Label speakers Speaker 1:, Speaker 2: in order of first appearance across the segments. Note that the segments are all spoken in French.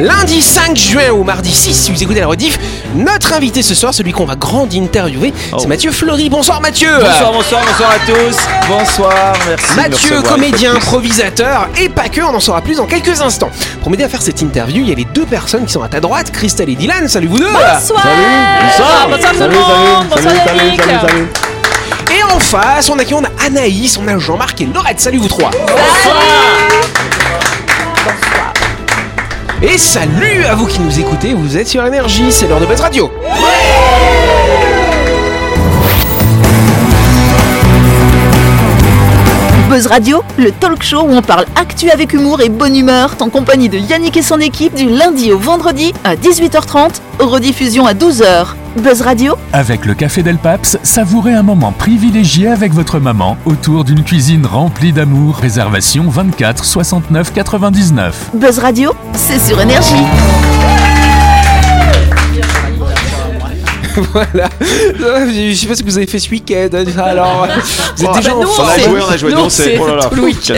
Speaker 1: Lundi 5 juin ou mardi 6, si vous écoutez la rediff, notre invité ce soir, celui qu'on va grand interviewer, c'est Mathieu Fleury. Bonsoir Mathieu
Speaker 2: Bonsoir, bonsoir, bonsoir à tous. Bonsoir, merci.
Speaker 1: Mathieu, comédien, improvisateur et pas que, on en saura plus dans quelques instants. Pour m'aider à faire cette interview, il y a les deux personnes qui sont à ta droite, Christelle et Dylan. Salut vous deux
Speaker 3: Bonsoir
Speaker 2: Bonsoir.
Speaker 3: Bonsoir tout
Speaker 2: Salut,
Speaker 3: le monde
Speaker 2: salut,
Speaker 3: Bonsoir
Speaker 2: salut, salut,
Speaker 3: Yannick
Speaker 2: salut, salut.
Speaker 1: Et en face, on a qui On a Anaïs, on a Jean-Marc et Laurette. Salut vous trois Et salut à vous qui nous écoutez, vous êtes sur Énergie, c'est l'heure de Buzz Radio.
Speaker 3: Buzz Radio, le talk show où on parle actu avec humour et bonne humeur, en compagnie de Yannick et son équipe du lundi au vendredi à 18h30, rediffusion à 12h. Buzz Radio,
Speaker 4: Avec le Café Del Paps, savourez un moment privilégié avec votre maman autour d'une cuisine remplie d'amour. Réservation 24 69 99.
Speaker 3: Buzz Radio, c'est sur énergie.
Speaker 1: voilà. Je sais pas ce que vous avez fait ce week-end. Alors, vous êtes déjà en
Speaker 2: On a joué, on a joué. Non, c'est
Speaker 5: c'est
Speaker 2: oh
Speaker 5: tout le week-end.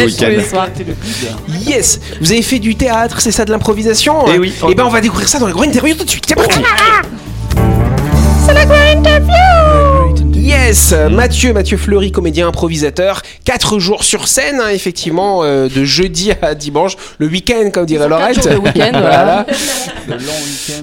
Speaker 1: Yes, vous avez fait du théâtre, c'est ça de l'improvisation
Speaker 2: Eh oui.
Speaker 1: Et ben on va découvrir ça dans la grande interview tout de suite. C'est parti. Yes, Mathieu, Mathieu Fleury, comédien improvisateur, 4 jours sur scène, hein, effectivement, euh, de jeudi à dimanche, le week-end comme dirait Laurette.
Speaker 5: de week-end, voilà.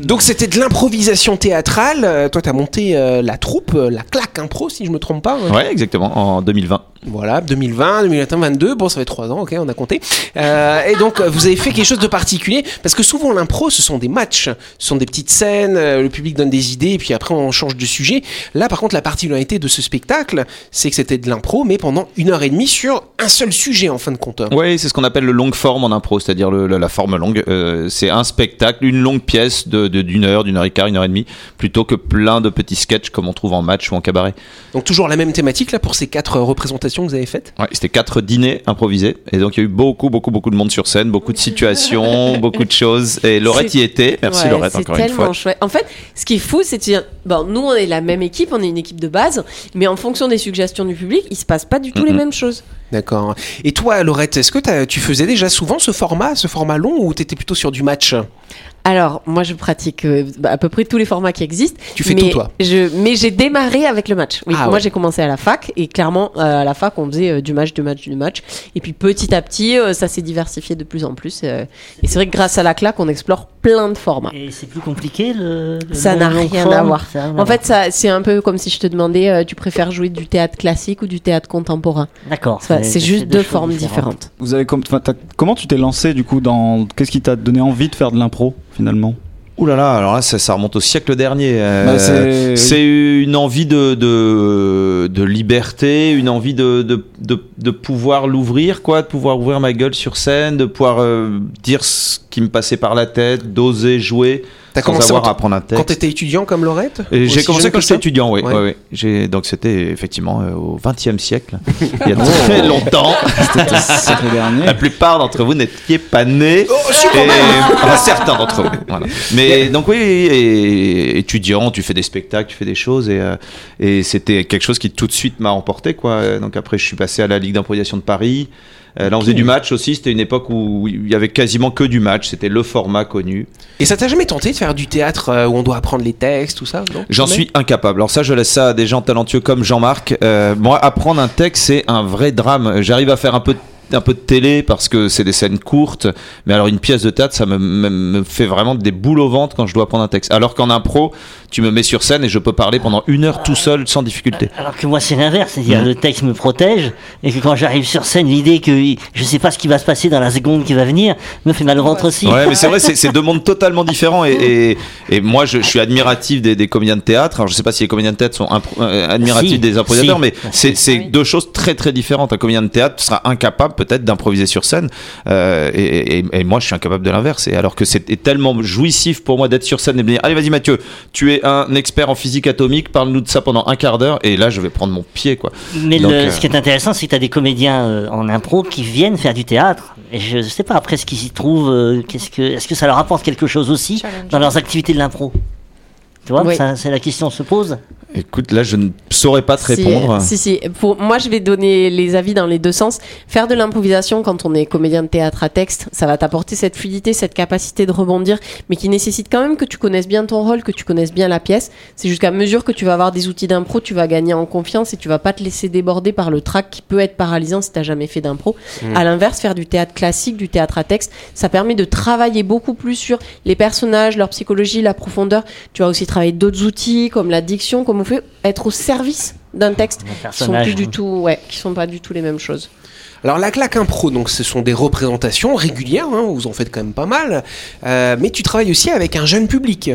Speaker 1: Donc c'était de l'improvisation théâtrale. Euh, toi, t'as monté euh, la troupe, la claque impro, si je me trompe pas. hein.
Speaker 2: Ouais, exactement, en 2020.
Speaker 1: Voilà, 2020, 2021, 2022, bon, ça fait 3 ans, ok, on a compté. Euh, et donc, euh, vous avez fait quelque chose de particulier, parce que souvent l'impro, ce sont des matchs, ce sont des petites scènes, euh, le public donne des idées, et puis après on change de sujet. Là, par contre, la particularité de ce spectacle, c'est que c'était de l'impro, mais pendant une heure et demie sur un seul sujet, en fin de compte.
Speaker 2: Ouais, c'est ce qu'on appelle le long form en impro, c'est-à-dire la, forme longue. Euh, c'est un spectacle, une longue pièce de de- d'une heure, d'une heure et quart, une heure et demie, plutôt que plein de petits sketchs comme on trouve en match ou en cabaret.
Speaker 1: Donc toujours la même thématique, là, pour ces quatre euh, que vous avez faites
Speaker 2: Ouais, c'était quatre dîners improvisés, et donc il y a eu beaucoup, beaucoup, beaucoup de monde sur scène, beaucoup de situations, beaucoup de choses. Et Laurette y était. Merci
Speaker 5: Ouais,
Speaker 2: Laurette
Speaker 5: c'est
Speaker 2: encore une
Speaker 5: tellement
Speaker 2: fois.
Speaker 5: chouette. En fait, ce qui est fou, c'est de dire, bon, nous on est la même équipe, on est une équipe de base, mais en fonction des suggestions du public, il se passe pas du tout les mêmes choses.
Speaker 1: D'accord. Et toi, Laurette, est-ce que tu faisais déjà souvent ce format, ce format long, ou t'étais plutôt sur du match?
Speaker 5: Alors, moi je pratique euh, bah, à peu près tous les formats qui existent.
Speaker 1: Tu fais
Speaker 5: mais
Speaker 1: tout, toi
Speaker 5: je, Mais j'ai démarré avec le match. Oui,
Speaker 1: Ah,
Speaker 5: moi
Speaker 1: ouais.
Speaker 5: j'ai commencé à la fac et clairement euh, à la fac on faisait euh, du match, du match, du match. Et puis petit à petit euh, ça s'est diversifié de plus en plus. euh, et c'est vrai que grâce à la claque on explore plein de formats.
Speaker 6: Et c'est plus compliqué le. le
Speaker 5: Ça n'a rien
Speaker 6: forme
Speaker 5: à voir. En fait, ça, c'est un peu comme si je te demandais, euh, tu préfères jouer du théâtre classique ou du théâtre contemporain?
Speaker 6: D'accord.
Speaker 5: C'est c'est juste deux formes différentes.
Speaker 7: Vous avez com- comment tu t'es lancé du coup dans qu'est-ce qui t'a donné envie de faire de l'impro finalement
Speaker 2: Ouh là là, alors là, ça, ça remonte au siècle dernier. euh,
Speaker 7: Bah, c'est-
Speaker 2: c'est une envie de, de, de liberté, une envie de, de, de, de pouvoir l'ouvrir, quoi, de pouvoir ouvrir ma gueule sur scène, de pouvoir euh, dire ce qui me passait par la tête, d'oser jouer,
Speaker 1: T'as
Speaker 2: sans
Speaker 1: commencé
Speaker 2: avoir à apprendre un
Speaker 1: quand
Speaker 2: texte.
Speaker 1: t'étais étudiant comme Laurette
Speaker 2: Et J'ai commencé quand j'étais étudiant, oui.
Speaker 1: Ouais.
Speaker 2: ouais, ouais. J'ai- Donc c'était effectivement euh, au XXe siècle, il y a très longtemps.
Speaker 7: C'était dernier.
Speaker 2: La plupart d'entre vous n'étiez pas nés.
Speaker 1: Oh, je suis quand
Speaker 2: Et-
Speaker 1: même
Speaker 2: enfin, certains d'entre vous. voilà. Mais donc oui, et, étudiant, tu fais des spectacles, tu fais des choses, et, euh, et c'était quelque chose qui tout de suite m'a emporté, quoi. Donc après, je suis passé à la Ligue d'improvisation de Paris. Euh, là, on faisait du match aussi. C'était une époque où il y avait quasiment que du match. C'était le format connu.
Speaker 1: Et ça t'a jamais tenté de faire du théâtre euh, où on doit apprendre les textes, tout ça
Speaker 2: J'en suis incapable. Alors ça, je laisse ça à des gens talentueux comme Jean-Marc. Euh, moi, apprendre un texte, c'est un vrai drame. J'arrive à faire un peu de un peu de télé parce que c'est des scènes courtes mais alors une pièce de théâtre ça me, me, me fait vraiment des boules au ventre quand je dois apprendre un texte alors qu'en impro tu me mets sur scène et je peux parler pendant une heure tout seul sans difficulté
Speaker 6: Alors que moi c'est l'inverse, c'est-à-dire
Speaker 2: Mhm.
Speaker 6: le texte me protège et que quand j'arrive sur scène, l'idée que je sais pas ce qui va se passer dans la seconde qui va venir me fait mal au ventre aussi.
Speaker 2: Ouais, mais c'est vrai, c'est deux mondes totalement différents. Et, et, et moi, je, je suis admiratif des, des comédiens de théâtre. Alors, je sais pas si les comédiens de théâtre sont euh, admiratifs
Speaker 6: Si,
Speaker 2: des improvisateurs,
Speaker 6: si.
Speaker 2: mais c'est c'est deux choses très très différentes. Un comédien de théâtre sera incapable peut-être d'improviser sur scène, euh, et, et, et moi, je suis incapable de l'inverse. Et alors que c'était tellement jouissif pour moi d'être sur scène et de me dire, allez, vas-y, Mathieu, tu es un expert en physique atomique, parle-nous de ça pendant un quart d'heure. Et là, je vais prendre mon pied, quoi.
Speaker 6: Mais
Speaker 2: Donc,
Speaker 6: le-
Speaker 2: euh,
Speaker 6: ce qui est intéressant, c'est que tu as des comédiens euh, en impro qui viennent faire du théâtre. Et je sais pas après ce qu'ils y trouvent, euh, qu'est-ce que, est-ce que ça leur apporte quelque chose aussi dans leurs activités de l'impro? Tu vois,
Speaker 5: Oui.
Speaker 6: ça, c'est la question se pose.
Speaker 2: Écoute, là, je ne saurais pas te répondre.
Speaker 5: Si, si. Pour, moi, je vais donner les avis dans les deux sens. Faire de l'improvisation quand on est comédien de théâtre à texte, ça va t'apporter cette fluidité, cette capacité de rebondir, mais qui nécessite quand même que tu connaisses bien ton rôle, que tu connaisses bien la pièce. C'est jusqu'à mesure que tu vas avoir des outils d'impro, tu vas gagner en confiance et tu vas pas te laisser déborder par le trac qui peut être paralysant si t'as jamais fait d'impro. À l'inverse, faire du théâtre classique, du théâtre à texte, ça permet de travailler beaucoup plus sur les personnages, leur psychologie, la profondeur. Tu vas aussi travailler d'autres outils comme la diction, comme on fait être au service d'un texte qui sont
Speaker 6: personnage,
Speaker 5: plus du
Speaker 6: hein.
Speaker 5: tout, ouais, qui sont pas du tout les mêmes choses.
Speaker 1: Alors la claque impro, donc ce sont des représentations régulières, hein, vous en faites quand même pas mal, euh, mais tu travailles aussi avec un jeune public.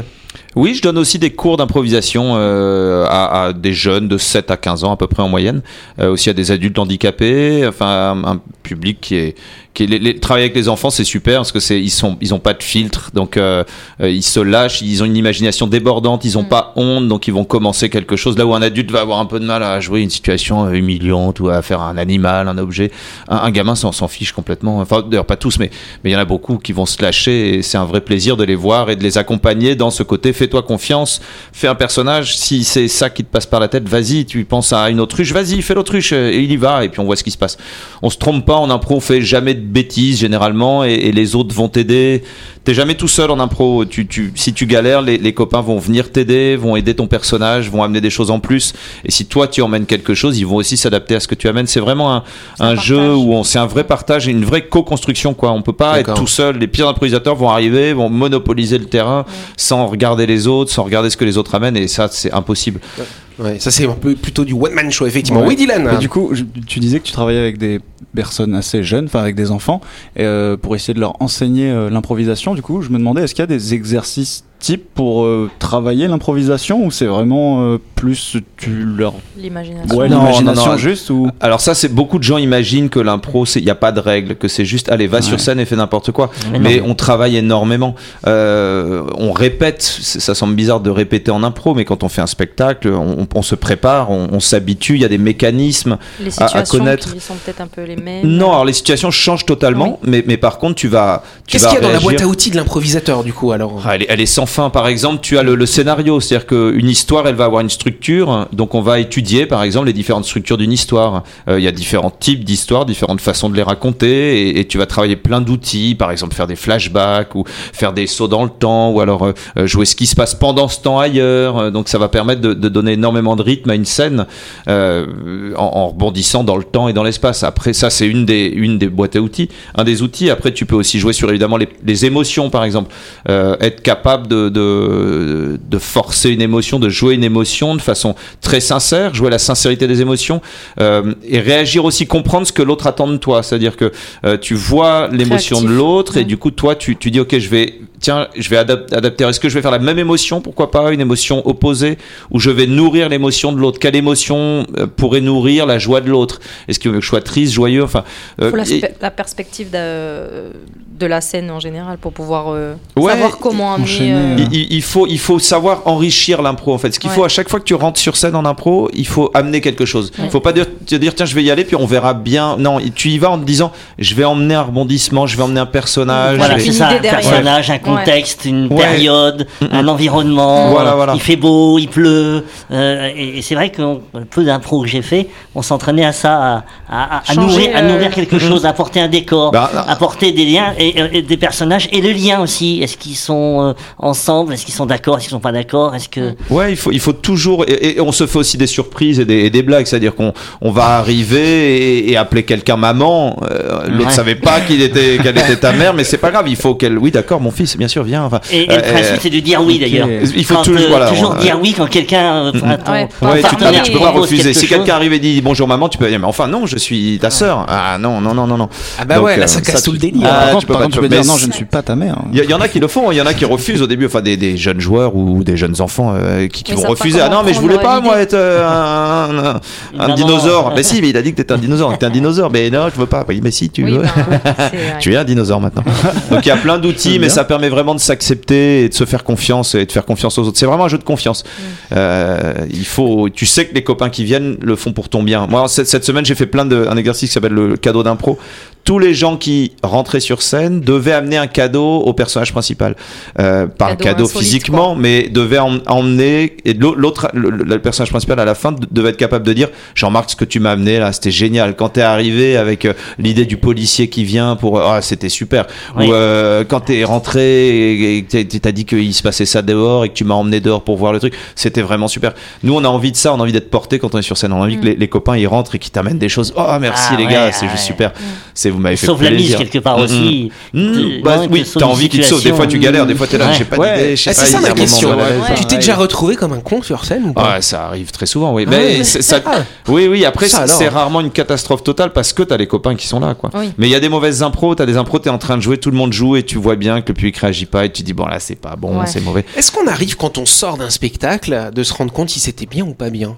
Speaker 2: Oui, je donne aussi des cours d'improvisation euh, à, à des jeunes de 7 à 15 ans à peu près en moyenne, euh, aussi à des adultes handicapés, enfin un, un public qui est qui est, les, les- travailler avec les enfants c'est super parce que c'est ils sont ils ont pas de filtre. Donc euh, ils se lâchent, ils ont une imagination débordante, ils ont pas honte donc ils vont commencer quelque chose. Là où un adulte va avoir un peu de mal à jouer une situation humiliante ou à faire un animal, un objet, un, un gamin s'en s'en fiche complètement. Enfin d'ailleurs pas tous mais mais il y en a beaucoup qui vont se lâcher et c'est un vrai plaisir de les voir et de les accompagner dans ce côté fais-toi confiance, fais un personnage, si c'est ça qui te passe par la tête, vas-y, tu penses à une autruche, vas-y, fais l'autruche et il y va et puis on voit ce qui se passe. On se trompe pas en impro, on fait jamais de bêtises généralement et, et les autres vont t'aider. T'es jamais tout seul en impro. Tu, tu, si tu galères, les, les copains vont venir t'aider, vont aider ton personnage, vont amener des choses en plus. Et si toi tu emmènes quelque chose, ils vont aussi s'adapter à ce que tu amènes. C'est vraiment un, un jeu où on, c'est un vrai partage et une vraie co-construction quoi. On peut pas être tout seul. Les pires improvisateurs vont arriver, vont monopoliser le terrain sans regarder les sans regarder ce que les autres amènent et ça c'est impossible.
Speaker 1: Ça c'est un peu plutôt du one man show effectivement.
Speaker 7: Ouais.
Speaker 1: Oui Dylan.
Speaker 7: Et du coup, je- tu disais que tu travaillais avec des personnes assez jeunes, enfin avec des enfants, et, euh, pour essayer de leur enseigner euh, l'improvisation. Du coup, je me demandais, est-ce qu'il y a des exercices types pour euh, travailler l'improvisation ou c'est vraiment euh, plus tu leur
Speaker 8: L'imagination.
Speaker 7: ouais
Speaker 2: Non,
Speaker 7: l'imagination
Speaker 2: non, non.
Speaker 7: juste ou?
Speaker 2: Alors ça, c'est beaucoup de gens imaginent que l'impro, il n'y a pas de règles, que c'est juste allez va sur
Speaker 7: Ouais.
Speaker 2: scène et fais n'importe quoi.
Speaker 6: Mais
Speaker 2: Mais,
Speaker 6: non.
Speaker 2: on travaille énormément. Euh, on répète. Ça semble bizarre de répéter en impro, mais quand on fait un spectacle, on, on se prépare, on, on s'habitue. Il y a des mécanismes.
Speaker 8: Les
Speaker 2: à- à
Speaker 8: situations
Speaker 2: connaître.
Speaker 8: qui sont peut-être un peu les mêmes.
Speaker 2: Non, alors les situations changent totalement, mais, mais par contre, tu vas. Tu
Speaker 1: Qu'est-ce qu'il y a dans la boîte à outils de l'improvisateur du coup alors
Speaker 2: ah, elle, est, elle est sans fin. Par exemple, tu as le, le scénario, c'est-à-dire qu'une histoire, elle va avoir une structure. Donc, on va étudier, par exemple, les différentes structures d'une histoire. Euh, Il y a différents types d'histoires, différentes façons de les raconter, et, et tu vas travailler plein d'outils. Par exemple, faire des flashbacks ou faire des sauts dans le temps, ou alors euh, euh, jouer ce qui se passe pendant ce temps ailleurs. Donc, ça va permettre de, de donner énormément de rythme à une scène euh, en, en rebondissant dans le temps et dans l'espace. Après, ça, c'est une des une des boîtes à outils, un des outils. Après, tu peux aussi jouer sur évidemment les, les émotions, par exemple euh, être capable de, de, de forcer une émotion, de jouer une émotion de façon très sincère, jouer la sincérité des émotions euh, et réagir aussi, comprendre ce que l'autre attend de toi. C'est-à-dire que tu vois l'émotion de l'autre et
Speaker 8: Ouais.
Speaker 2: du coup, toi, tu, tu dis, ok, je vais, tiens, je vais adap- adapter. Est-ce que je vais faire la même émotion Pourquoi pas une émotion opposée ou je vais nourrir l'émotion de l'autre? Quelle émotion euh, pourrait nourrir la joie de l'autre? Est-ce que je sois triste, joyeux? Enfin, euh,
Speaker 8: la,
Speaker 2: et-
Speaker 8: la perspective de, de la scène en général pour pouvoir euh,
Speaker 2: Ouais,
Speaker 8: savoir comment amener.
Speaker 7: enchaîner,
Speaker 8: euh,
Speaker 2: Il, faut, il faut savoir enrichir l'impro en fait. Ce qu'il
Speaker 8: Ouais.
Speaker 2: faut à chaque fois que tu rentres sur scène en impro, il faut amener quelque chose. Il
Speaker 8: Ouais.
Speaker 2: faut pas dire, te dire tiens je vais y aller puis on verra bien. Non, tu y vas en te disant je vais emmener un rebondissement, je vais emmener un personnage.
Speaker 6: Voilà, c'est ça, un personnage, un contexte, une
Speaker 2: Ouais.
Speaker 6: période, un environnement.
Speaker 2: Voilà,
Speaker 6: euh,
Speaker 2: voilà.
Speaker 6: Il fait beau, il pleut. euh, et et c'est vrai que peu d'impro que j'ai fait, on s'entraînait à ça, à, à- à
Speaker 8: Changer,
Speaker 6: nourrir, à
Speaker 8: euh,
Speaker 6: nourrir quelque chose, à apporter un décor,
Speaker 2: Bah,
Speaker 6: apporter des liens et, des personnages et le lien aussi. Est-ce qu'ils sont euh, ensemble? Est-ce qu'ils sont d'accord? Est-ce qu'ils sont pas d'accord? Est-ce que
Speaker 2: Ouais, il faut, il faut toujours. Et, et on se fait aussi des surprises et des, et des blagues. C'est-à-dire qu'on on va arriver et, et appeler quelqu'un maman. Euh, L'autre
Speaker 6: Ouais.
Speaker 2: savait pas qu'il était, qu'elle était ta mère, mais c'est pas grave. Il faut qu'elle. Oui, d'accord, mon fils, bien sûr, viens. Enfin,
Speaker 6: et, et
Speaker 2: euh,
Speaker 6: le principe, c'est de dire oui d'ailleurs.
Speaker 2: il faut
Speaker 6: Quand,
Speaker 2: toujours,
Speaker 6: euh,
Speaker 2: voilà,
Speaker 6: toujours
Speaker 2: on-
Speaker 6: dire oui quand quelqu'un, euh, enfin, ton-
Speaker 8: Ouais,
Speaker 2: Ouais, tu, peux, tu peux pas refuser.
Speaker 6: quelque
Speaker 2: Si quelqu'un arrive et dit bonjour maman, tu peux dire mais enfin non, je suis ta sœur. Ah non, non, non, non, non.
Speaker 1: Ah bah
Speaker 2: Donc,
Speaker 1: ouais, là
Speaker 2: euh,
Speaker 1: ça casse tout le délire.
Speaker 2: Ah, tu peux
Speaker 7: par tu peux dire non, je ne suis pas ta mère.
Speaker 2: Il y, en a qui le font, il y en a qui refusent au début, enfin des, des jeunes joueurs ou des jeunes enfants euh, qui, vont refuser. Ah non, mais je voulais pas moi être euh, un, dinosaure. Mais si, mais il a dit que t'étais un dinosaure. T'es un dinosaure. Mais non, je veux pas. Oui, mais si, tu
Speaker 8: oui,
Speaker 2: veux.
Speaker 8: ben, ouais.
Speaker 2: Tu es un dinosaure maintenant. Donc il y a plein d'outils, mais ça permet vraiment de s'accepter et de se faire confiance et de faire confiance aux autres. C'est vraiment un jeu de confiance. Euh, il faut, tu sais que les copains qui viennent le font pour ton bien. Moi cette, cette semaine j'ai fait plein de un exercice qui s'appelle le cadeau d'impro. Tous les gens qui rentraient sur scène devaient amener un cadeau au personnage principal. Euh, pas un
Speaker 8: Cadeau
Speaker 2: cadeau
Speaker 8: insolite,
Speaker 2: physiquement, mais devait em- emmener. Et l'au- l'autre, le, le- personnage principal à la fin de- devait être capable de dire Jean-Marc, ce que tu m'as amené là, c'était génial. Quand t'es arrivé avec euh, l'idée du policier qui vient pour. Ah, c'était super.
Speaker 6: Oui.
Speaker 2: Ou euh, quand t'es rentré et t'as- dit qu'il se passait ça dehors et que tu m'as emmené dehors pour voir le truc, c'était vraiment super. Nous, on a envie de ça, on a envie d'être porté quand on est sur scène. On a envie que les, les copains ils rentrent et qu'ils t'amènent des choses. Oh, merci
Speaker 6: Ah
Speaker 2: les
Speaker 6: ouais,
Speaker 2: gars, c'est
Speaker 6: ouais.
Speaker 2: juste super. C'est vous m'avez fait
Speaker 6: Sauve la mise quelque part aussi.
Speaker 2: Mm,
Speaker 6: De-
Speaker 2: bah, oui, t'as envie qu'ils te sauvent. Des fois, tu galères. Des fois, t'es là,
Speaker 6: Ouais.
Speaker 2: j'ai pas
Speaker 7: Ouais.
Speaker 2: d'idée. je sais
Speaker 1: Ah, c'est
Speaker 2: pas,
Speaker 1: ça ma question. Tu t'es déjà retrouvé comme un con sur scène ou pas
Speaker 2: Ouais, ça arrive très souvent, oui.
Speaker 1: Ah
Speaker 2: Mais
Speaker 1: ouais.
Speaker 2: c'est- ça,
Speaker 1: Ah.
Speaker 2: oui, oui. Après, c'est rarement une catastrophe totale parce que t'as les copains qui sont là, quoi.
Speaker 8: Oui.
Speaker 2: Mais il y a des mauvaises impros. T'as des impros, t'es en train de jouer, tout le monde joue et tu vois bien que le public réagit pas et tu dis bon là, c'est pas bon, c'est mauvais.
Speaker 1: Est-ce qu'on arrive quand on sort d'un spectacle de se rendre compte si c'était bien ou pas bien?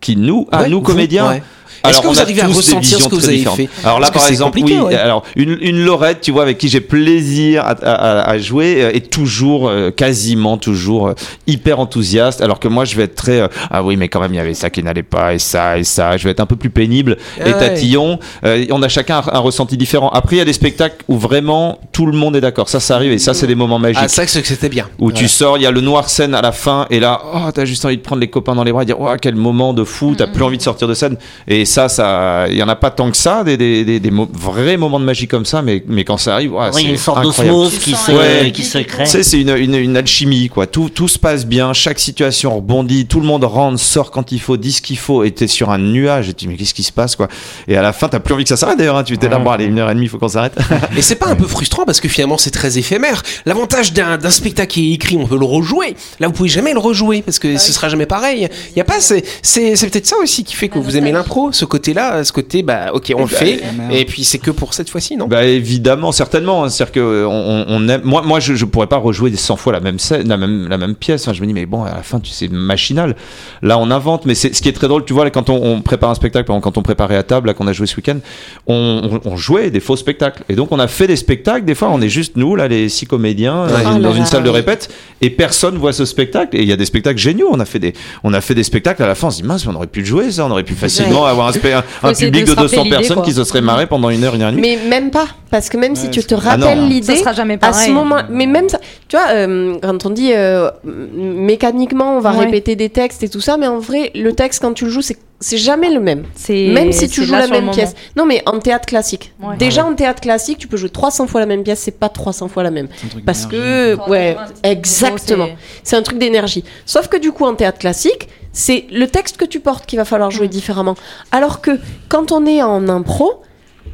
Speaker 2: Qui nous, à
Speaker 1: Ouais,
Speaker 2: nous
Speaker 1: vous,
Speaker 2: comédiens?
Speaker 1: ouais. Est-ce que
Speaker 2: on
Speaker 1: vous
Speaker 2: a
Speaker 1: arrivez à
Speaker 2: tous des
Speaker 1: ressentir ce
Speaker 2: visions
Speaker 1: que vous
Speaker 2: très
Speaker 1: avez
Speaker 2: différentes.
Speaker 1: fait
Speaker 2: Alors là, par exemple, oui.
Speaker 1: ouais.
Speaker 2: Alors une, une Laurette, tu vois, avec qui j'ai plaisir à, à- à jouer, euh, est toujours, euh, quasiment toujours euh, hyper enthousiaste. Alors que moi, je vais être très, euh, ah oui, mais quand même, il y avait ça qui n'allait pas et ça et ça. Je vais être un peu plus pénible
Speaker 1: Ah
Speaker 2: et
Speaker 1: ouais.
Speaker 2: tatillon. Euh, on a chacun un, un ressenti différent. Après, il y a des spectacles où vraiment tout le monde est d'accord. Ça, ça arrive et ça, c'est des moments magiques.
Speaker 1: Ah, ça, c'est que c'était bien.
Speaker 2: Où tu sors, il y a le noir scène à la fin, et là, oh, t'as juste envie de prendre les copains dans les bras et dire, oh, quel moment de fou, t'as plus envie de sortir de scène. Et ça, ça, il y en a pas tant que ça, des, des, des, des mo- vrais moments de magie comme ça, mais, mais quand ça arrive, ouais,
Speaker 6: Oui, il y a
Speaker 2: c'est
Speaker 6: une sorte d'osmose qui se,
Speaker 2: Ouais.
Speaker 6: qui se crée.
Speaker 2: C'est une, une, une alchimie, quoi. Tout, tout se passe bien, chaque situation rebondit, tout le monde rentre, sort quand il faut, dit ce qu'il faut, et t'es sur un nuage, et tu dis, mais qu'est-ce qui se passe, quoi? Et à la fin, t'as plus envie que ça s'arrête, d'ailleurs, hein. Tu t'es là, bon, allez, une heure et demie, faut qu'on s'arrête.
Speaker 1: Et c'est pas un peu frustrant parce que finalement c'est très éphémère. L'avantage d'un d'un spectacle qui est écrit, on peut le rejouer. Là, vous pouvez jamais le rejouer parce que ce sera jamais pareil. Il y a pas, c'est c'est c'est peut-être ça aussi qui fait que vous aimez l'impro, ce côté-là, ce côté, bah ok, on le fait.
Speaker 7: merde.
Speaker 1: Et puis c'est que pour cette fois-ci, non?
Speaker 2: Bah évidemment, certainement. hein. C'est-à-dire que euh, on, on aime. Moi, moi, je, je pourrais pas rejouer des 100 fois la même scène, la même, la même pièce. Enfin, je me dis, mais bon, à la fin, tu sais, machinal. Là, on invente. Mais c'est ce qui est très drôle, tu vois, là, quand on, on prépare un spectacle, par exemple, quand on préparait à table, là, qu'on a joué ce week-end, on, on, on jouait des faux spectacles. Et donc, on a fait des spectacles. Des fois, on est juste nous, là, les six comédiens, dans,
Speaker 5: Oh
Speaker 2: une,
Speaker 5: là
Speaker 2: dans une
Speaker 5: là,
Speaker 2: salle de répète, et personne voit ce spectacle. Et il y a des spectacles géniaux. On a fait des, on a fait des spectacles. À la fin, on se dit, mince, on aurait pu le jouer, ça. On aurait pu facilement avoir un, un, public
Speaker 8: de
Speaker 2: de
Speaker 8: se rappeler
Speaker 2: 200
Speaker 8: l'idée,
Speaker 2: personnes
Speaker 8: quoi.
Speaker 2: qui se seraient marrés pendant une heure, une heure et demie.
Speaker 5: Mais même pas, parce que même si
Speaker 7: Ouais,
Speaker 5: tu te
Speaker 2: Ah
Speaker 5: rappelles
Speaker 2: Ça
Speaker 5: l'idée,
Speaker 8: Ça sera jamais
Speaker 5: à ce moment, mais même ça, tu vois, euh, quand on dit euh, mécaniquement on va
Speaker 8: Ouais.
Speaker 5: répéter des textes et tout ça, mais en vrai, le texte quand tu le joues, c'est c'est jamais le même. Même si tu joues la même
Speaker 8: moment.
Speaker 5: pièce. Non, mais en théâtre classique.
Speaker 8: Ouais.
Speaker 5: Déjà en théâtre classique, tu peux jouer 300 fois la même pièce, c'est pas 300 fois la même.
Speaker 7: C'est un truc
Speaker 5: Parce que, ouais, exactement. C'est un truc d'énergie. Sauf que du coup, en théâtre classique, c'est le texte que tu portes qu'il va falloir
Speaker 8: Mm.
Speaker 5: jouer différemment. Alors que quand on est en impro,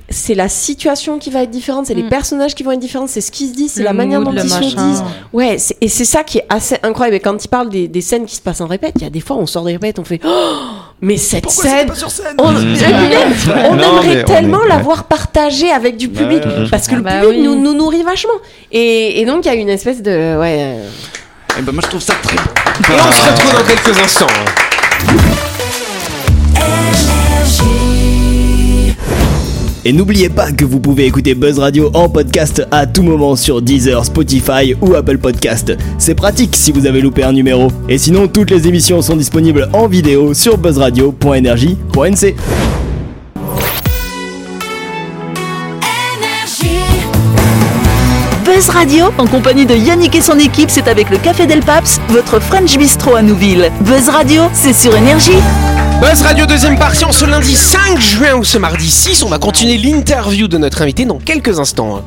Speaker 5: c'est la situation qui va être différente, c'est les
Speaker 8: Mm.
Speaker 5: personnages qui vont être différents, c'est ce qui se dit, c'est la manière
Speaker 8: mood,
Speaker 5: dont ils se
Speaker 8: machin.
Speaker 5: disent. Ouais, et c'est ça qui est assez incroyable. Et quand il parle des, des scènes qui se passent en répète, il y a des fois on sort des répètes, on fait oh, mais cette scène, on,
Speaker 2: Mmh.
Speaker 5: on
Speaker 2: Non,
Speaker 5: aimerait tellement
Speaker 2: est-
Speaker 5: l'avoir partagée avec du public
Speaker 2: Ouais.
Speaker 5: parce que le
Speaker 8: Bah
Speaker 5: public
Speaker 8: oui.
Speaker 5: nous, nous nourrit vachement. Et, et donc il y a une espèce de ouais. euh,
Speaker 7: Eh ben, moi, je trouve ça très
Speaker 1: Et on se retrouve dans quelques instants.
Speaker 9: Et n'oubliez pas que vous pouvez écouter Buzz Radio en podcast à tout moment sur Deezer, Spotify ou Apple Podcast. C'est pratique si vous avez loupé un numéro. Et sinon, toutes les émissions sont disponibles en vidéo sur buzzradio.energie.nc.
Speaker 3: Buzz Radio, en compagnie de Yannick et son équipe, c'est avec le Café Del Paps, votre French Bistro à Nouville. Buzz Radio, c'est sur Énergie.
Speaker 1: Buzz Radio deuxième partie en ce lundi 5 juin ou ce mardi 6. On va continuer l'interview de notre invité dans quelques instants.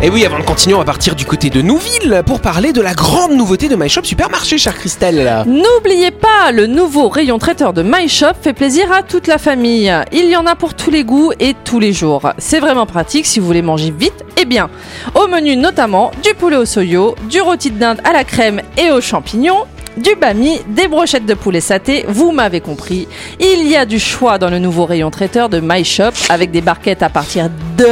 Speaker 1: Et oui, avant de continuer, on va partir du côté de Nouville pour parler de la grande nouveauté de My Shop Supermarché, chère Christelle.
Speaker 10: N'oubliez pas, le nouveau rayon traiteur de My Shop fait plaisir à toute la famille. Il y en a pour tous les goûts et tous les jours. C'est vraiment pratique si vous voulez manger vite et bien. Au menu notamment du poulet au soyo, du rôti de dinde à la crème et aux champignons, du bami, des brochettes de poulet saté, vous m'avez compris. Il y a du choix dans le nouveau rayon traiteur de My Shop avec des barquettes à partir de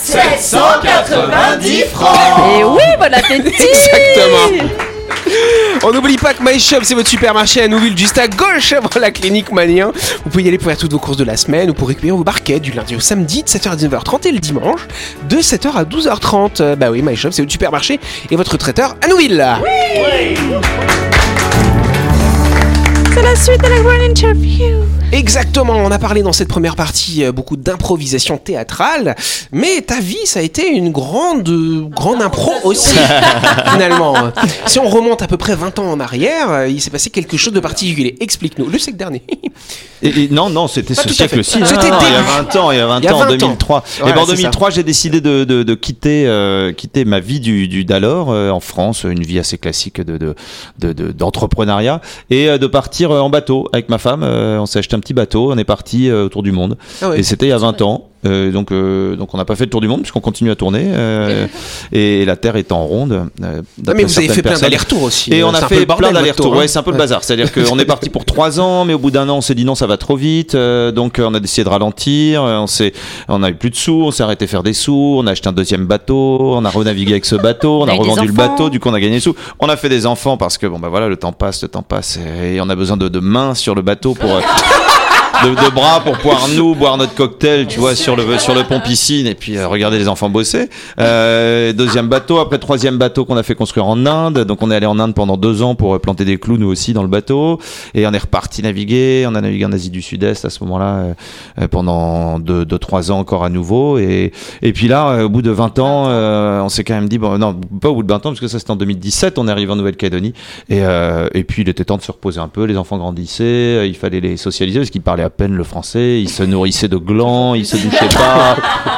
Speaker 9: 790 francs
Speaker 10: Et oui, bon appétit
Speaker 1: Exactement. On n'oublie pas que My Shop, c'est votre supermarché à Nouville, juste à gauche avant la clinique Malien. Vous pouvez y aller pour faire toutes vos courses de la semaine ou pour récupérer vos barquettes du lundi au samedi de 7h à 19h30 et le dimanche de 7h à 12h30. Euh, Bah oui, My Shop, c'est votre supermarché et votre traiteur à Nouville.
Speaker 10: C'est la suite de la Grand Interview
Speaker 1: Exactement, on a parlé dans cette première partie euh, beaucoup d'improvisation théâtrale, mais ta vie, ça a été une grande, euh, grande impro aussi, finalement. Si on remonte à peu près 20 ans en arrière, euh, il s'est passé quelque chose de particulier. Explique-nous, le siècle dernier.
Speaker 2: Et, et non, non, c'était ce siècle-ci. hein,
Speaker 1: C'était
Speaker 2: il y a
Speaker 1: début.
Speaker 2: 20 ans, il y a 20
Speaker 1: Il y a
Speaker 2: ans,
Speaker 1: 20
Speaker 2: en
Speaker 1: ans.
Speaker 2: 2003.
Speaker 1: Ouais,
Speaker 2: et ben, en
Speaker 1: c'est ça.
Speaker 2: 2003, j'ai décidé de, de, de quitter, euh, quitter ma vie du, du d'alors euh, en France, une vie assez classique de, de, de, de- d'entrepreneuriat, et euh, de partir en bateau avec ma femme. Euh, on s'est acheté un petit bateau, on est parti euh, autour du monde.
Speaker 1: Ah ouais.
Speaker 2: Et c'était il y a 20 ans. Euh, donc, euh, donc on n'a pas fait le tour du monde puisqu'on continue à tourner euh, et la Terre est en ronde. euh,
Speaker 1: Ah, mais vous avez fait plein d'allers-retours aussi.
Speaker 2: Et
Speaker 1: Euh,
Speaker 2: on a fait plein d'allers-retours.
Speaker 1: tour, hein.
Speaker 2: Ouais, c'est un peu le bazar. C'est-à-dire qu'on est parti pour trois ans, mais au bout d'un an, on s'est dit non, ça va trop vite. euh, donc euh, on a décidé de ralentir. On s'est, on a eu plus de sous. On s'est arrêté faire des sous. On a acheté un deuxième bateau. On a renavigué avec ce bateau. On, a revendu le bateau. Du coup, on a gagné des sous. On a fait des enfants parce que bon bah voilà, le temps passe, le temps passe, et on a besoin de, de mains sur le bateau pour. De, de bras pour pouvoir nous boire notre cocktail, tu vois, sur le sur le pont piscine et puis euh, regarder les enfants bosser. Euh, deuxième bateau, après troisième bateau qu'on a fait construire en Inde. Donc on est allé en Inde pendant deux ans pour euh, planter des clous nous aussi dans le bateau et on est reparti naviguer. On a navigué en Asie du Sud-Est à ce moment-là euh, euh, pendant deux, deux trois ans encore à nouveau et et puis là euh, au bout de 20 ans, on s'est quand même dit bon non pas au bout de 20 ans parce que ça c'était en 2017. On est arrivé en Nouvelle-Calédonie et et puis il était temps de se reposer un peu. Les enfants grandissaient, il fallait les socialiser parce qu'ils parlaient à peine le français, ils se nourrissaient de glands, ils se douchaient pas,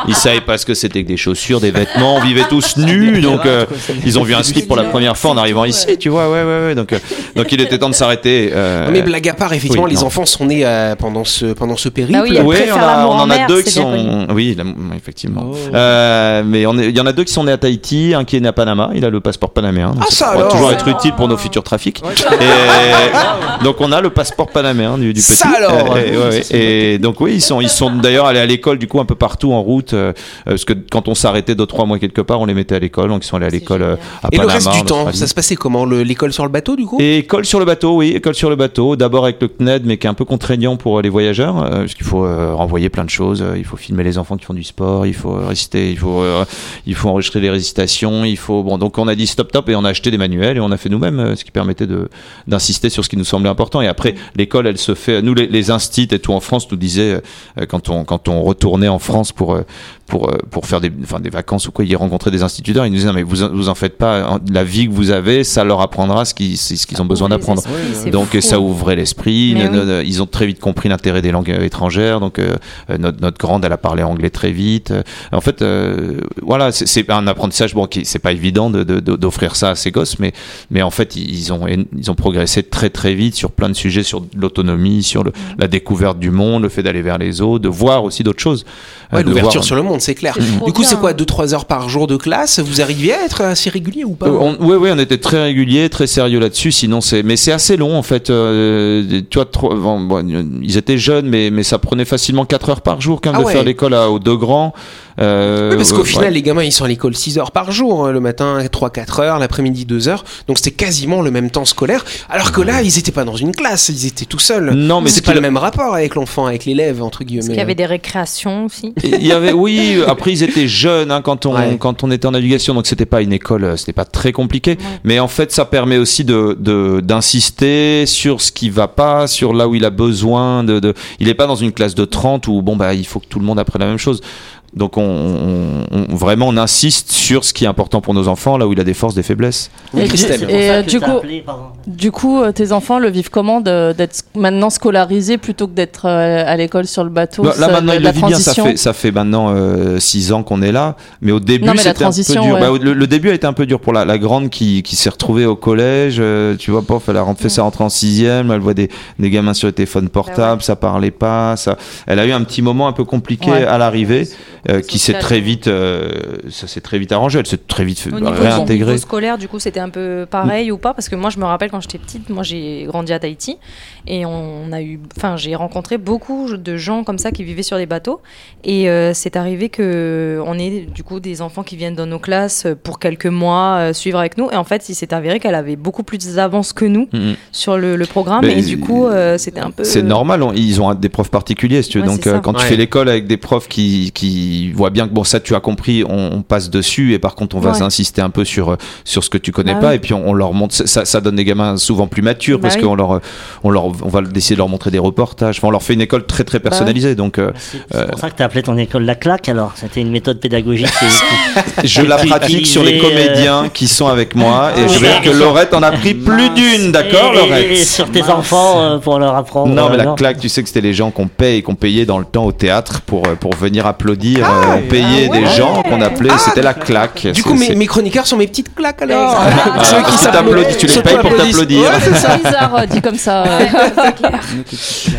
Speaker 2: ils savaient pas ce que c'était que des chaussures, des vêtements, on vivait tous nus, donc euh, ils ont vu un slip pour la première fois en arrivant ici, tu vois, ouais, ouais, ouais, donc, euh, donc il était temps de s'arrêter. euh,
Speaker 1: mais blague à part, effectivement,
Speaker 2: oui,
Speaker 1: les
Speaker 2: non.
Speaker 1: enfants sont nés euh, pendant ce pendant ce périple.
Speaker 8: Bah oui,
Speaker 2: Ouais, on, a-
Speaker 8: en
Speaker 2: a deux qui sont. Oui, effectivement. Euh, mais on est- il y en a deux qui sont nés à Tahiti, un qui est né à Panama. Il a le passeport panaméen.
Speaker 1: Ah, ça alors
Speaker 2: toujours être utile pour nos futurs trafics. Et donc on a le passeport panaméen du, du petit.
Speaker 1: Ça alors.
Speaker 2: Et, ouais, ouais. Et donc oui, ils sont, ils sont d'ailleurs allés à l'école du coup un peu partout en route, euh, parce que quand on s'arrêtait deux trois mois quelque part, on les mettait à l'école. Donc ils sont allés à l'école euh, à
Speaker 1: Et le reste du temps, ça se passait comment le- L'école sur le bateau, du coup?
Speaker 2: Et école sur le bateau, oui, école sur le bateau. D'abord avec le CNED, mais qui est un peu contraignant pour euh, les voyageurs, euh, parce qu'il faut euh, renvoyer plein de choses. Il faut filmer les enfants qui font du sport, il faut réciter, il faut, euh, il faut enregistrer les récitations, il faut. Bon, donc on a dit stop top et on a acheté des manuels et on a fait nous-mêmes, ce qui permettait de d'insister sur ce qui nous semblait important. Et après, l'école, elle se fait. Nous, les, les instits et tout en France nous disaient euh, quand on quand on retournait en France pour euh, pour euh, pour faire des enfin des vacances ou quoi, ils rencontraient des instituteurs, ils nous disaient non, mais vous vous en faites pas, la vie que vous avez, ça leur apprendra ce qu'ils ce qu'ils ont besoin d'apprendre. Donc
Speaker 8: fou.
Speaker 2: ça ouvrait l'esprit.
Speaker 8: Oui.
Speaker 2: Ils ont très vite compris l'intérêt des langues étrangères. Donc euh, notre, notre grande, elle a parlé anglais très vite. En fait, euh, voilà, c'est- un apprentissage. Bon, qui c'est pas évident de- de- de- d'offrir ça à ces gosses, mais mais en fait ils ont ils ont progressé très très vite sur plein de sujets, sur l'autonomie, sur le, la découverte du monde, le fait d'aller vers les autres, de voir aussi d'autres choses. Euh,
Speaker 1: Ouais, l'ouverture
Speaker 2: voir-
Speaker 1: sur le monde, c'est clair. Du coup, c'est quoi 2-3 heures par jour de classe? Vous arriviez à être assez régulier ou pas?
Speaker 2: Euh, on, ouais, ouais, on était très régulier, très sérieux là-dessus. Sinon, c'est, mais c'est assez long en fait. Euh, tu vois, trop- bon, bon, ils étaient jeunes, mais mais ça prenait facilement 4 heures par jour quand même
Speaker 1: Ah
Speaker 2: de
Speaker 1: ouais.
Speaker 2: faire l'école à- aux deux grands. Euh,
Speaker 1: Oui, parce qu'au final, les gamins, ils sont à l'école 6 heures par jour. hein, Le matin, 3-4 heures, l'après-midi, 2 heures. Donc, c'était quasiment le même temps scolaire. Alors que là, ils étaient pas dans une classe, ils étaient tout seuls.
Speaker 2: Non, mais
Speaker 1: c'est
Speaker 2: ce
Speaker 1: pas le même rapport avec l'enfant, avec l'élève, entre guillemets.
Speaker 8: qu'il y avait des récréations aussi
Speaker 2: Il y avait, oui. Après, ils étaient jeunes hein, quand on
Speaker 1: Ouais.
Speaker 2: quand on était en navigation, donc c'était pas une école, euh, c'était pas très compliqué. Mais en fait, ça permet aussi de de- d'insister sur ce qui va pas, sur là où il a besoin de. de... Il est pas dans une classe de 30 où bon bah il faut que tout le monde apprenne la même chose. Donc on, on- on- vraiment on insiste sur ce qui est important pour nos enfants, là où il a des forces, des faiblesses.
Speaker 1: Oui,
Speaker 10: Et,
Speaker 1: Christelle.
Speaker 10: et,
Speaker 6: ça
Speaker 10: euh, du coup,
Speaker 6: appelé, pardon.
Speaker 10: du coup, euh, tes enfants le vivent comment d'être maintenant scolarisés plutôt que d'être euh, à l'école sur le bateau
Speaker 2: Bah, là maintenant il le vit bien, ça fait ça fait maintenant 6 ans qu'on est là, mais au début c'était un peu dur.
Speaker 10: ouais.
Speaker 2: Bah, le, le début a été un peu dur pour la, la grande qui, qui s'est retrouvée au collège, euh, tu vois pas, elle a fait sa rentrée en sixième, elle voit des, des gamins sur les téléphones portables, ça parlait pas, ça, elle a eu un petit moment un peu compliqué
Speaker 10: Ouais.
Speaker 2: à l'arrivée, euh, qui s'est très vite, euh, ça s'est très vite arrangé, elle s'est très vite
Speaker 8: Au niveau, au
Speaker 2: réintégrée.
Speaker 8: niveau scolaire, du coup, c'était un peu pareil ou pas? Parce que moi, je me rappelle quand j'étais petite, moi, j'ai grandi à Tahiti et on a eu, enfin, j'ai rencontré beaucoup de gens comme ça qui vivaient sur les bateaux. Et euh, c'est arrivé que on ait du coup des enfants qui viennent dans nos classes pour quelques mois euh, suivre avec nous. Et en fait, il s'est avéré qu'elle avait beaucoup plus d'avance que nous
Speaker 2: Mhm.
Speaker 8: sur le, le programme.
Speaker 2: Mais
Speaker 8: et du coup, euh, c'était un peu.
Speaker 2: C'est normal, on- ils ont des profs particuliers, si tu veux.
Speaker 8: Ouais,
Speaker 2: Donc, euh, quand tu fais l'école avec des profs qui, qui ils voient bien que bon ça tu as compris, on, on passe dessus et par contre on va
Speaker 8: Ouais.
Speaker 2: insister un peu sur euh, sur ce que tu connais
Speaker 8: Bah
Speaker 2: pas
Speaker 8: oui.
Speaker 2: et puis on, on leur montre ça, ça donne des gamins souvent plus matures
Speaker 8: Bah
Speaker 2: parce
Speaker 8: oui.
Speaker 2: qu'on leur on leur on va essayer de leur montrer des reportages. Enfin, on leur fait une école très
Speaker 8: Bah
Speaker 2: très personnalisée donc euh,
Speaker 6: C'est c'est pour ça que tu as appelé ton école la claque alors. C'était une méthode pédagogique. qui-
Speaker 2: je la pratique sur les
Speaker 6: euh,
Speaker 2: comédiens qui sont avec moi et je veux dire que Laurette en a pris plus d'une, d'accord
Speaker 6: et- et-
Speaker 2: Laurette
Speaker 6: Et sur tes enfants euh, pour leur apprendre.
Speaker 2: Non, mais
Speaker 6: euh,
Speaker 2: la claque, tu sais que c'était les gens qu'on paye et qu'on payait dans le temps au théâtre pour, euh, pour venir applaudir. Euh, on payait des gens qu'on appelait, c'était la claque.
Speaker 1: Du coup, mes, chroniqueurs sont mes petites claques alors.
Speaker 2: Ah,
Speaker 1: Ceux
Speaker 2: qui t'applaudissent, tu les payes pour t'applaudir.
Speaker 1: Ouais, c'est ça.
Speaker 10: Bizarre euh, dit comme ça.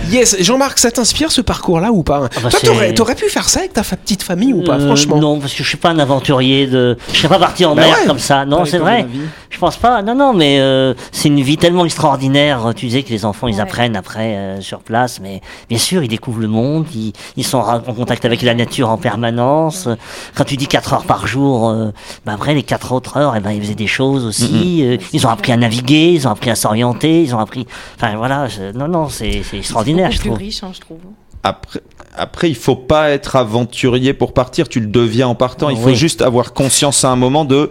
Speaker 1: Yes, Jean-Marc, ça t'inspire ce parcours-là ou pas?
Speaker 6: Bah,
Speaker 1: Toi, t'aurais, t'aurais pu faire ça avec ta fa- petite famille ou pas,
Speaker 6: Euh,
Speaker 1: franchement?
Speaker 6: Non, parce que je suis pas un aventurier de. Je serais pas parti en
Speaker 1: Bah
Speaker 6: mer
Speaker 1: ouais.
Speaker 6: comme ça. Non, c'est vrai. Je pense pas. Non, non, mais euh, c'est une vie tellement extraordinaire. Tu disais que les enfants, ils
Speaker 8: Ouais.
Speaker 6: apprennent après euh, sur place, mais bien sûr, ils découvrent le monde. Ils, ils sont en contact avec la nature en permanence. Quand tu dis 4 heures par jour, euh, bah après les 4 autres heures, eh ben, ils faisaient des choses aussi. Euh, ils ont appris à naviguer, ils ont appris à s'orienter, ils ont appris. Enfin voilà. je- Non, non, c'est c'est extraordinaire, je trouve.
Speaker 8: plus riche, hein, je trouve.
Speaker 2: Après, après, il faut pas être aventurier pour partir. Tu le deviens en partant. Il faut
Speaker 6: Oui.
Speaker 2: juste avoir conscience à un moment de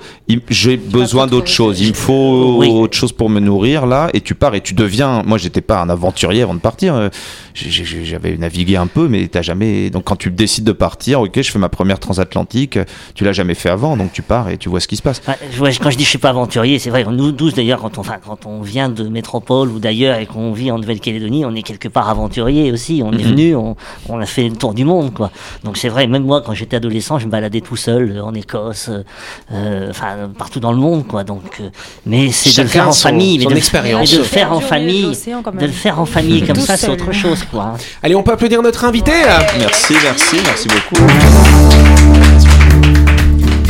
Speaker 2: j'ai besoin d'autre chose. Il me faut
Speaker 6: Oui.
Speaker 2: autre chose pour me nourrir là. Et tu pars et tu deviens. Moi, j'étais pas un aventurier avant de partir. Euh, J'avais navigué un peu, mais t'as jamais. Donc, quand tu décides de partir, ok, je fais ma première transatlantique. Tu l'as jamais fait avant, donc tu pars et tu vois ce qui se passe.
Speaker 6: Quand je dis je suis pas aventurier, c'est vrai. Nous tous d'ailleurs, quand on, enfin, quand on vient de métropole ou d'ailleurs et qu'on vit en Nouvelle-Calédonie, on est quelque part aventurier aussi. On est
Speaker 2: Mhm.
Speaker 6: venu, on, on a fait le tour du monde, quoi. Donc c'est vrai. Même moi, quand j'étais adolescent, je me baladais tout seul euh, en Écosse, euh, euh, enfin partout dans le monde, quoi. Donc, mais c'est de le faire en
Speaker 1: son-
Speaker 6: famille, mais
Speaker 1: son
Speaker 6: de,
Speaker 1: expérience.
Speaker 6: mais de le faire en famille, de le faire en famille comme
Speaker 8: Tout
Speaker 6: ça, c'est autre chose, quoi.
Speaker 1: Allez, on peut applaudir notre invité
Speaker 2: Merci, merci, merci beaucoup.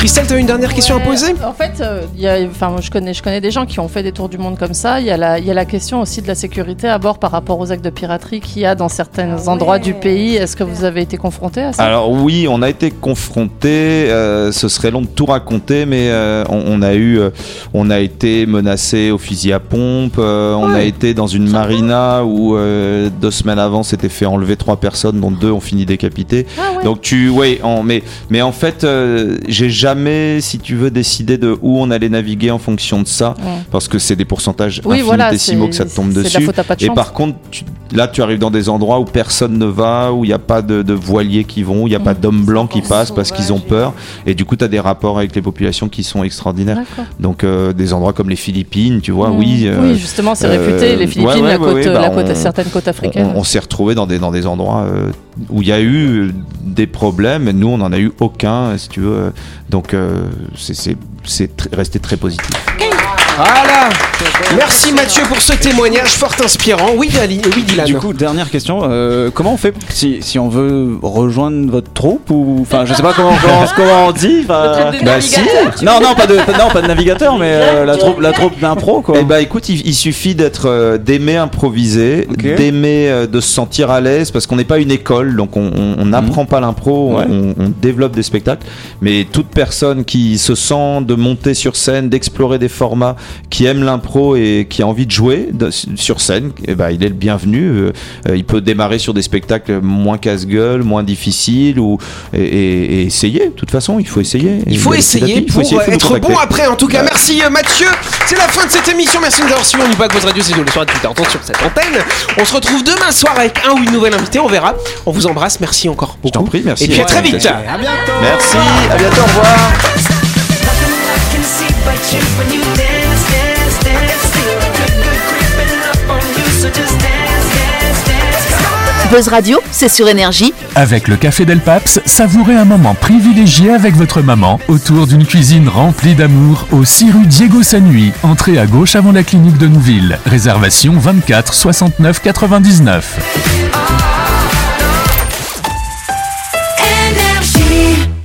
Speaker 1: Christelle, t'as une dernière question à
Speaker 10: Ouais,
Speaker 1: poser?
Speaker 10: En fait, euh, il y a, enfin, moi, je connais, je connais des gens qui ont fait des tours du monde comme ça. Il y, a la, il y a la question aussi de la sécurité à bord par rapport aux actes de piraterie qu'il y a dans certains
Speaker 8: Ah
Speaker 10: endroits
Speaker 8: ouais.
Speaker 10: du pays. Est-ce que vous avez été confronté à ça?
Speaker 2: Alors oui, on a été confronté. euh, ce serait long de tout raconter, mais euh, on, on a eu, euh, on a été menacé au fusil à pompe. euh, on a été dans une marina où euh, deux semaines avant, s'était fait enlever trois personnes, dont deux ont fini décapitées.
Speaker 10: Ah ouais.
Speaker 2: Donc tu, oui, en, mais, mais en fait, euh, j'ai jamais, si tu veux, décidé de où on allait naviguer en fonction de ça,
Speaker 10: Ouais.
Speaker 2: parce que c'est des pourcentages
Speaker 10: Oui, voilà,
Speaker 2: infinitésimaux
Speaker 10: c'est
Speaker 2: que ça te tombe
Speaker 10: de
Speaker 2: dessus.
Speaker 10: faute
Speaker 2: Et par contre, tu- là, tu arrives dans des endroits où personne ne va, où il n'y a pas de, de voiliers qui vont, où il n'y a
Speaker 10: Mm.
Speaker 2: pas d'hommes blancs qui passent parce qu'ils ont peur. Et du coup, tu as des rapports avec les populations qui sont extraordinaires. Donc, euh, des endroits comme les Philippines, tu vois,
Speaker 10: Mm.
Speaker 2: oui. euh,
Speaker 10: oui, justement, c'est
Speaker 2: euh,
Speaker 10: réputé. Les Philippines,
Speaker 2: ouais, ouais,
Speaker 10: la, côte,
Speaker 2: ouais,
Speaker 10: la
Speaker 2: bah,
Speaker 10: côte,
Speaker 2: on-
Speaker 10: certaines côtes africaines.
Speaker 2: on, on s'est retrouvé dans des, dans des endroits euh, où il y a eu des problèmes. Nous, on n'en a eu aucun, si tu veux. Donc, euh, c'est- resté très positif.
Speaker 1: Voilà Merci Mathieu pour ce témoignage fort inspirant. Oui, Ali, oui Dylan.
Speaker 7: Du coup, dernière question, euh, comment on fait si, si on veut rejoindre votre troupe ou enfin je sais pas comment comment, comment on dit. enfin-
Speaker 10: troupe de
Speaker 7: Bah, si.
Speaker 10: navigateurs,
Speaker 7: Non non pas de non pas de navigateur mais euh, la troupe la troupe d'impro quoi.
Speaker 2: Eh ben écoute, il, il suffit d'être euh, d'aimer improviser,
Speaker 7: Ok.
Speaker 2: d'aimer euh, de se sentir à l'aise parce qu'on n'est pas une école, donc on- on on n'apprend pas l'impro, on-
Speaker 7: Ouais.
Speaker 2: on, on développe des spectacles. Mais toute personne qui se sent de monter sur scène, d'explorer des formats, qui aime l'impro et qui a envie de jouer sur scène, eh ben il est le bienvenu. Euh, euh, il peut démarrer sur des spectacles moins casse-gueule, moins difficiles ou et, et- et essayer. De toute façon, il faut essayer.
Speaker 1: Il faut
Speaker 2: à
Speaker 1: essayer
Speaker 2: petit. Il faut
Speaker 1: pour
Speaker 2: essayer, faut
Speaker 1: être bon après. En tout cas, merci euh, Mathieu. C'est la fin de cette émission. Merci de nous avoir suivis. On dit pas que votre radio, c'est tous les soirs de 18h30 sur cette antenne. On se retrouve demain soir avec un ou une nouvelle invitée. On verra. On vous embrasse. Merci encore
Speaker 2: Je t'en
Speaker 1: beaucoup.
Speaker 2: prie, merci.
Speaker 1: Et puis à très vite.
Speaker 2: Merci, à bientôt, au revoir.
Speaker 3: Buzz Radio, c'est sur énergie.
Speaker 4: Avec le Café Del Paps, savourez un moment privilégié avec votre maman autour d'une cuisine remplie d'amour au 6 rue Diego Sanui, entrée à gauche avant la clinique de Nouville. Réservation 24 69 99.